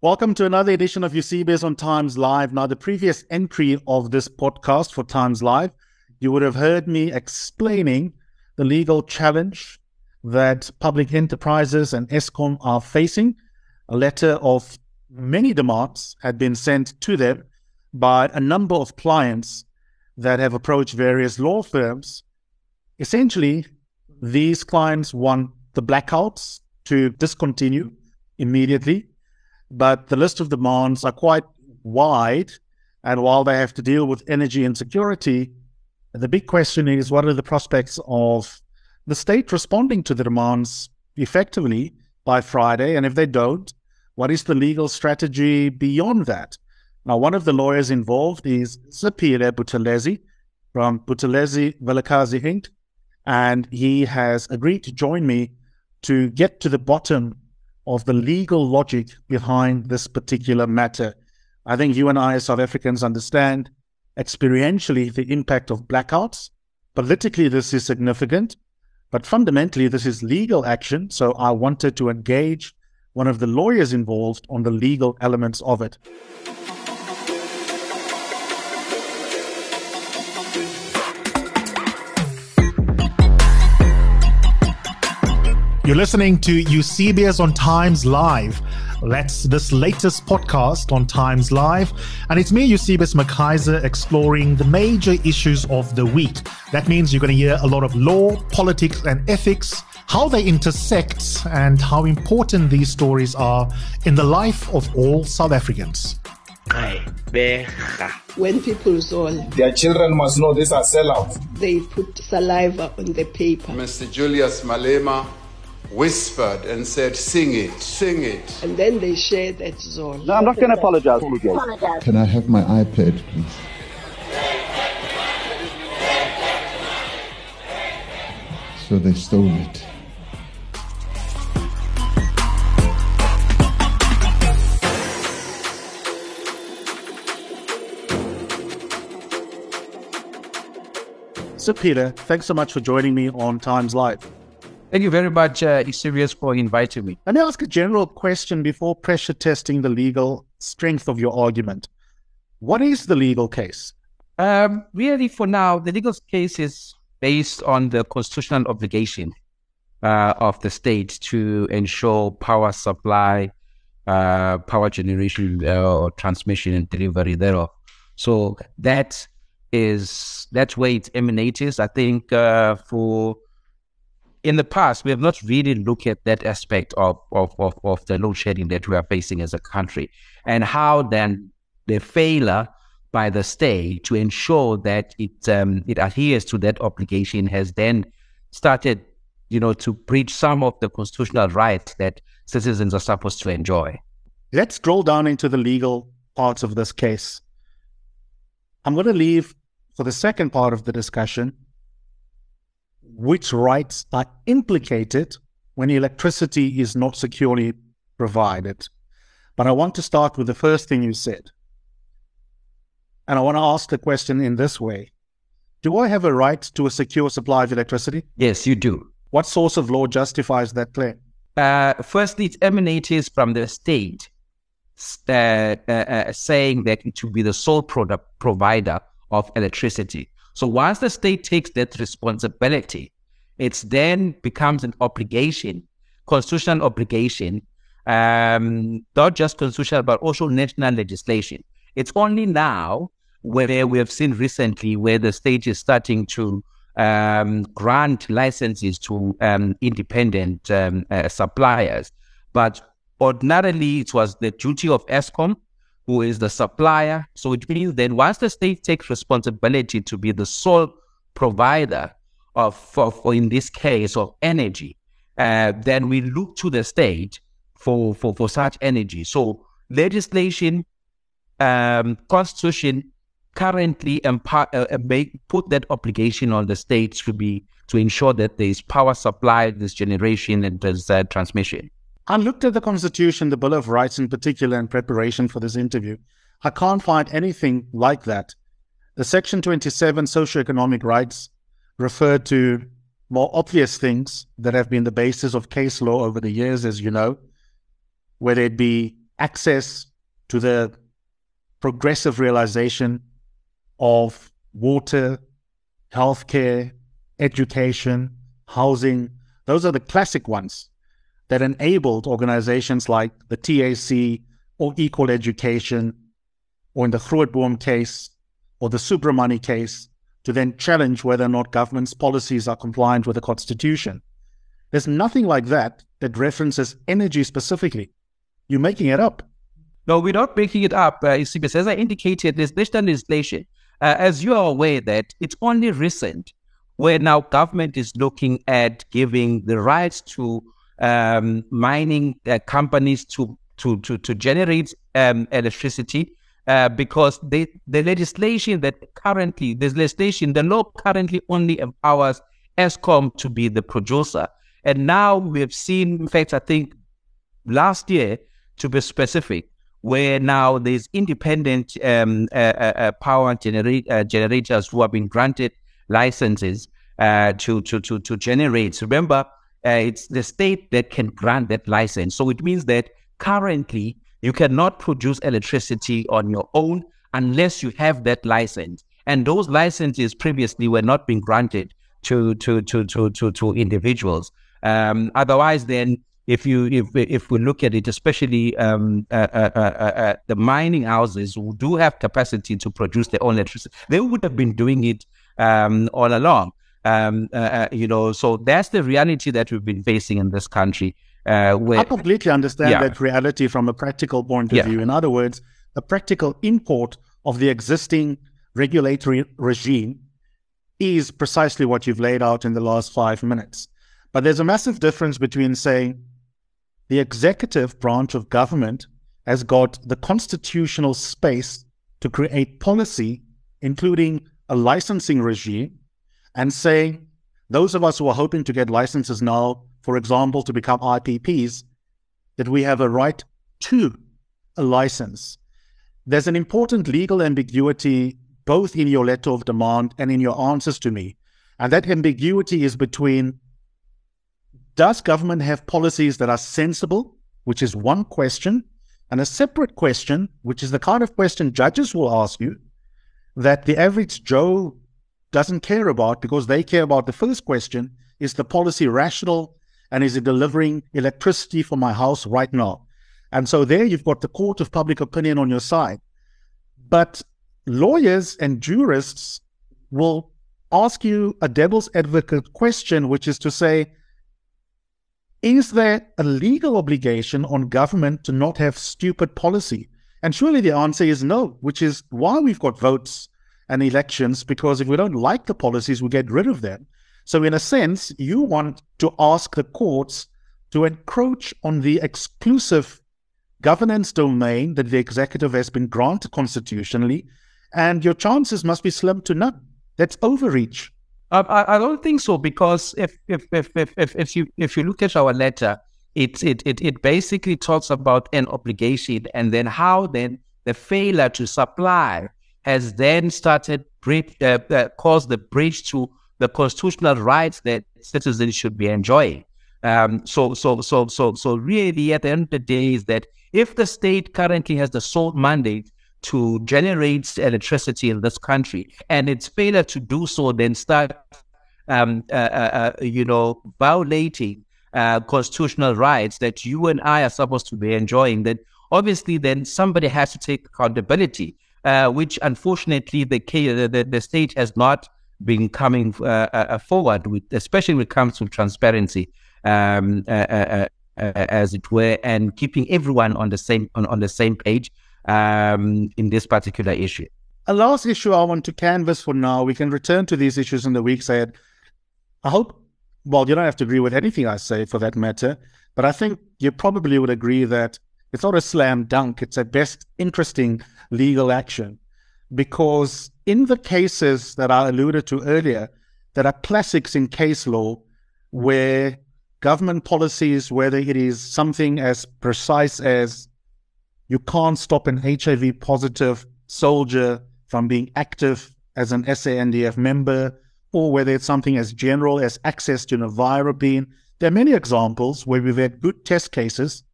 Welcome to another edition of Eusebius on Times Live. Now, the previous entry of this podcast for Times Live, you would have heard me explaining the legal challenge that public enterprises and Eskom are facing. A letter of many demands had been sent to them by a number of clients that have approached various law firms. Essentially, these clients want the blackouts to discontinue immediately but the list of demands are quite wide. And while they have to deal with energy insecurity, the big question is what are the prospects of the state responding to the demands effectively by Friday? And if they don't, what is the legal strategy beyond that? Now, one of the lawyers involved is Siphile Buthelezi from Buthelezi Vilakazi Inc. And he has agreed to join me to get to the bottom of the legal logic behind this particular matter. I think you and I, as South Africans, understand experientially the impact of blackouts. Politically, this is significant, but fundamentally, this is legal action. So I wanted to engage one of the lawyers involved on the legal elements of it. Listening to Eusebius on Times Live. That's this latest podcast on Times Live. And it's me, Eusebius McKaiser, exploring the major issues of the week. That means you're going to hear a lot of law, politics, and ethics, how they intersect, and how important these stories are in the life of all South Africans. When people saw their children must know these are sellouts. They put saliva on the paper. Mr. Julius Malema whispered and said, Sing it, sing it. And then they shared that zone. No, I'm not going to apologize to. Can I have my iPad, please? So they stole it. So, Peter, thanks so much for joining me on Times Live. Thank you very much, uh, Eusebius, for inviting me. Let me ask a general question before pressure testing the legal strength of your argument. What is the legal case? Um, really, for now, the legal case is based on the constitutional obligation uh, of the state to ensure power supply, uh, power generation, uh, or transmission and delivery thereof. So that is that's where it emanates. I think uh, for in the past, we have not really looked at that aspect of, of, of, of the load shedding that we are facing as a country and how then the failure by the state to ensure that it um, it adheres to that obligation has then started, you know, to breach some of the constitutional rights that citizens are supposed to enjoy. Let's drill down into the legal parts of this case. I'm going to leave for the second part of the discussion which rights are implicated when electricity is not securely provided. But I want to start with the first thing you said. And I want to ask the question in this way Do I have a right to a secure supply of electricity? Yes, you do. What source of law justifies that claim? Uh, firstly, it emanates from the state uh, uh, uh, saying that it should be the sole product provider of electricity. So once the state takes that responsibility, it then becomes an obligation, constitutional obligation, um, not just constitutional, but also national legislation. It's only now where we have seen recently where the state is starting to um, grant licenses to um, independent um, uh, suppliers. But ordinarily, it was the duty of Eskom who is the supplier. So it means that once the state takes responsibility to be the sole provider of, for, in this case, of energy, uh, then we look to the state for, for, for such energy. So legislation, um, constitution currently empower, uh, uh, make, put that obligation on the states to be to ensure that there is power supply, there's generation, and there's uh, transmission. I looked at the Constitution, the Bill of Rights in particular, in preparation for this interview. I can't find anything like that. The Section 27 socioeconomic rights refer to more obvious things that have been the basis of case law over the years, as you know, whether it be access to the progressive realization of water, healthcare, education, housing. Those are the classic ones that enabled organizations like the TAC or Equal Education, or in the Grootboom case, or the Soobramoney case, to then challenge whether or not government's policies are compliant with the Constitution. There's nothing like that that references energy specifically. You're making it up. No, we're not making it up. Uh, as I indicated, there's national legislation. Uh, as you are aware that it's only recent where now government is looking at giving the rights to um, mining uh, companies to, to, to, to generate um, electricity uh, because they, the legislation that currently, this legislation, the law currently only empowers Eskom to be the producer. And now we have seen, in fact, I think last year, to be specific, where now there's independent um, uh, uh, uh power genera- uh, generators who have been granted licenses to, to, to, to generate. Remember, uh, it's the state that can grant that license. So it means that currently you cannot produce electricity on your own unless you have that license. And those licenses previously were not being granted to to to to to, to individuals. Um, otherwise, then if you if if we look at it, especially um, uh, uh, uh, uh, the mining houses who do have capacity to produce their own electricity, they would have been doing it um, all along. Um, uh, uh, you know, so that's the reality that we've been facing in this country. Uh, where, I completely understand yeah. that reality from a practical point of yeah. view. In other words, the practical import of the existing regulatory regime is precisely what you've laid out in the last five minutes. But there's a massive difference between saying the executive branch of government has got the constitutional space to create policy, including a licensing regime, and saying those of us who are hoping to get licenses now, for example, to become IPPs, that we have a right to a license. There's an important legal ambiguity both in your letter of demand and in your answers to me. And that ambiguity is between does government have policies that are sensible, which is one question, and a separate question, which is the kind of question judges will ask you that the average Joe doesn't care about because they care about the first question is the policy rational and is it delivering electricity for my house right now? And so there you've got the court of public opinion on your side. But lawyers and jurists will ask you a devil's advocate question, which is to say, is there a legal obligation on government to not have stupid policy? And surely the answer is no, which is why we've got votes and elections because if we don't like the policies, we get rid of them. So, in a sense, you want to ask the courts to encroach on the exclusive governance domain that the executive has been granted constitutionally, and your chances must be slim to none. That's overreach. Um, I, I, don't think so because if if, if if if if you if you look at our letter, it it it it basically talks about an obligation and then how then the failure to supply has then started uh, uh, caused the breach to the constitutional rights that citizens should be enjoying. Um, so, so, so, so, so, really, at the end of the day, is that if the state currently has the sole mandate to generate electricity in this country, and its failure to do so then start, um, uh, uh, uh you know, violating uh, constitutional rights that you and I are supposed to be enjoying, then obviously, then somebody has to take accountability uh, which unfortunately the, the, the state has not been coming uh, uh, uh, forward with, especially when it comes to transparency, um, uh, uh, as it were, and keeping everyone on the same on, on the same page um, in this particular issue. A last issue I want to canvass for now. We can return to these issues in the weeks ahead. I hope. Well, you don't have to agree with anything I say, for that matter, but I think you probably would agree that it's not a slam dunk. It's a best interesting legal action because in the cases that I alluded to earlier, that are classics in case law where government policies, whether it is something as precise as you can't stop an HIV positive soldier from being active as an SANDF member, or whether it's something as general as access to nevirapine. There are many examples where we've had good test cases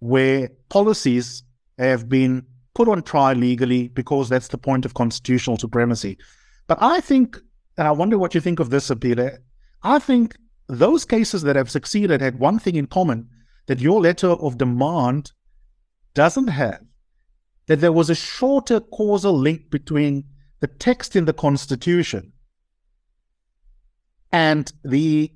where policies have been put on trial legally because that's the point of constitutional supremacy. But I think, and I wonder what you think of this, Apile, I think those cases that have succeeded had one thing in common that your letter of demand doesn't have that there was a shorter causal link between the text in the Constitution and the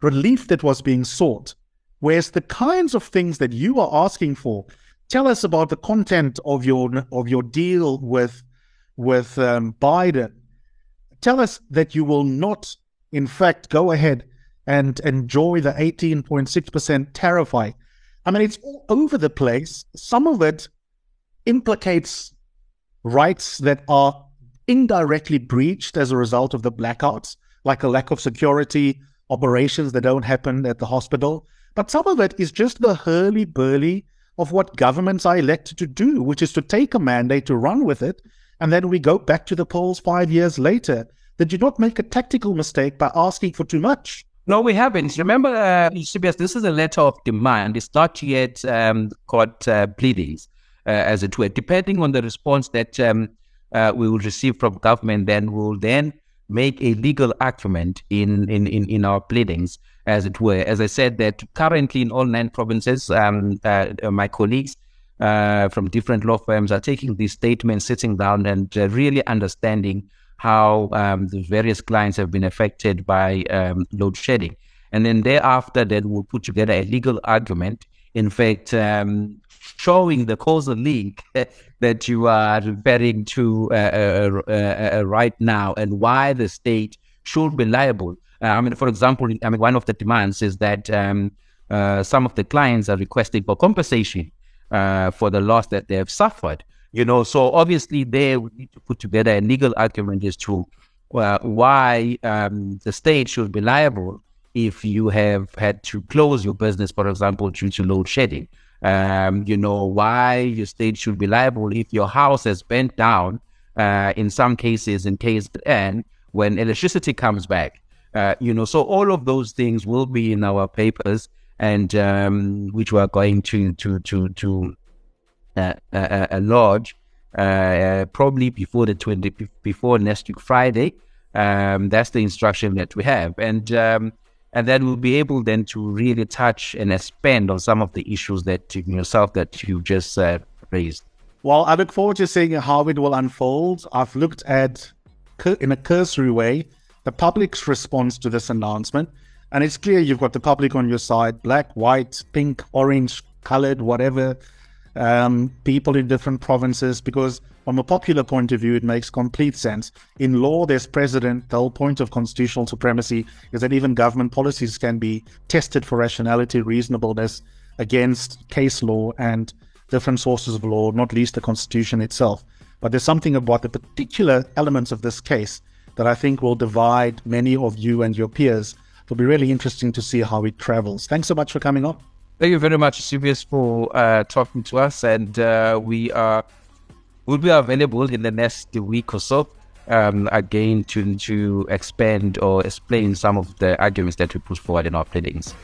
relief that was being sought. Whereas the kinds of things that you are asking for, tell us about the content of your of your deal with with um, Biden. Tell us that you will not, in fact, go ahead and enjoy the 18.6% tariff. I mean, it's all over the place. Some of it implicates rights that are indirectly breached as a result of the blackouts, like a lack of security, operations that don't happen at the hospital. But some of it is just the hurly burly of what governments are elected to do, which is to take a mandate to run with it. And then we go back to the polls five years later. Did you not make a tactical mistake by asking for too much? No, we haven't. Remember, uh, this is a letter of demand. It's not yet um, got uh, pleadings, uh, as it were. Depending on the response that um, uh, we will receive from government, then we'll then make a legal argument in, in, in, in our pleadings, as it were. As I said, that currently in all nine provinces, um, uh, my colleagues uh, from different law firms are taking these statements, sitting down and uh, really understanding how um, the various clients have been affected by um, load shedding. And then thereafter, then we'll put together a legal argument. In fact, um, showing the causal link that you are referring to uh, uh, uh, uh, right now and why the state should be liable. Uh, I mean, for example, I mean, one of the demands is that um, uh, some of the clients are requesting for compensation for the loss that they have suffered. You know, so obviously there we need to put together a legal argument as to why um, the state should be liable if you have had to close your business, for example, due to load shedding. Um, you know, why your state should be liable if your house has burnt down, uh, in some cases, in case and when electricity comes back. Uh, you know, so all of those things will be in our papers, and um, which we are going to to to to uh, uh, uh lodge uh, probably before the twenty before next week Friday. Um, that's the instruction that we have, and um, and then we'll be able then to really touch and expand on some of the issues that yourself that you just raised. Well, I look forward to seeing how it will unfold. I've looked at, in a cursory way, the public's response to this announcement, and it's clear you've got the public on your side: black, white, pink, orange, colored, whatever. Um, people in different provinces, because from a popular point of view, it makes complete sense. In law, there's precedent. The whole point of constitutional supremacy is that even government policies can be tested for rationality, reasonableness against case law and different sources of law, not least the Constitution itself. But there's something about the particular elements of this case that I think will divide many of you and your peers. It'll be really interesting to see how it travels. Thanks so much for coming on. Thank you very much, Eusebius, for uh, talking to us. And uh, we are will be available in the next week or so. Um, again, to to expand or explain some of the arguments that we put forward in our pleadings.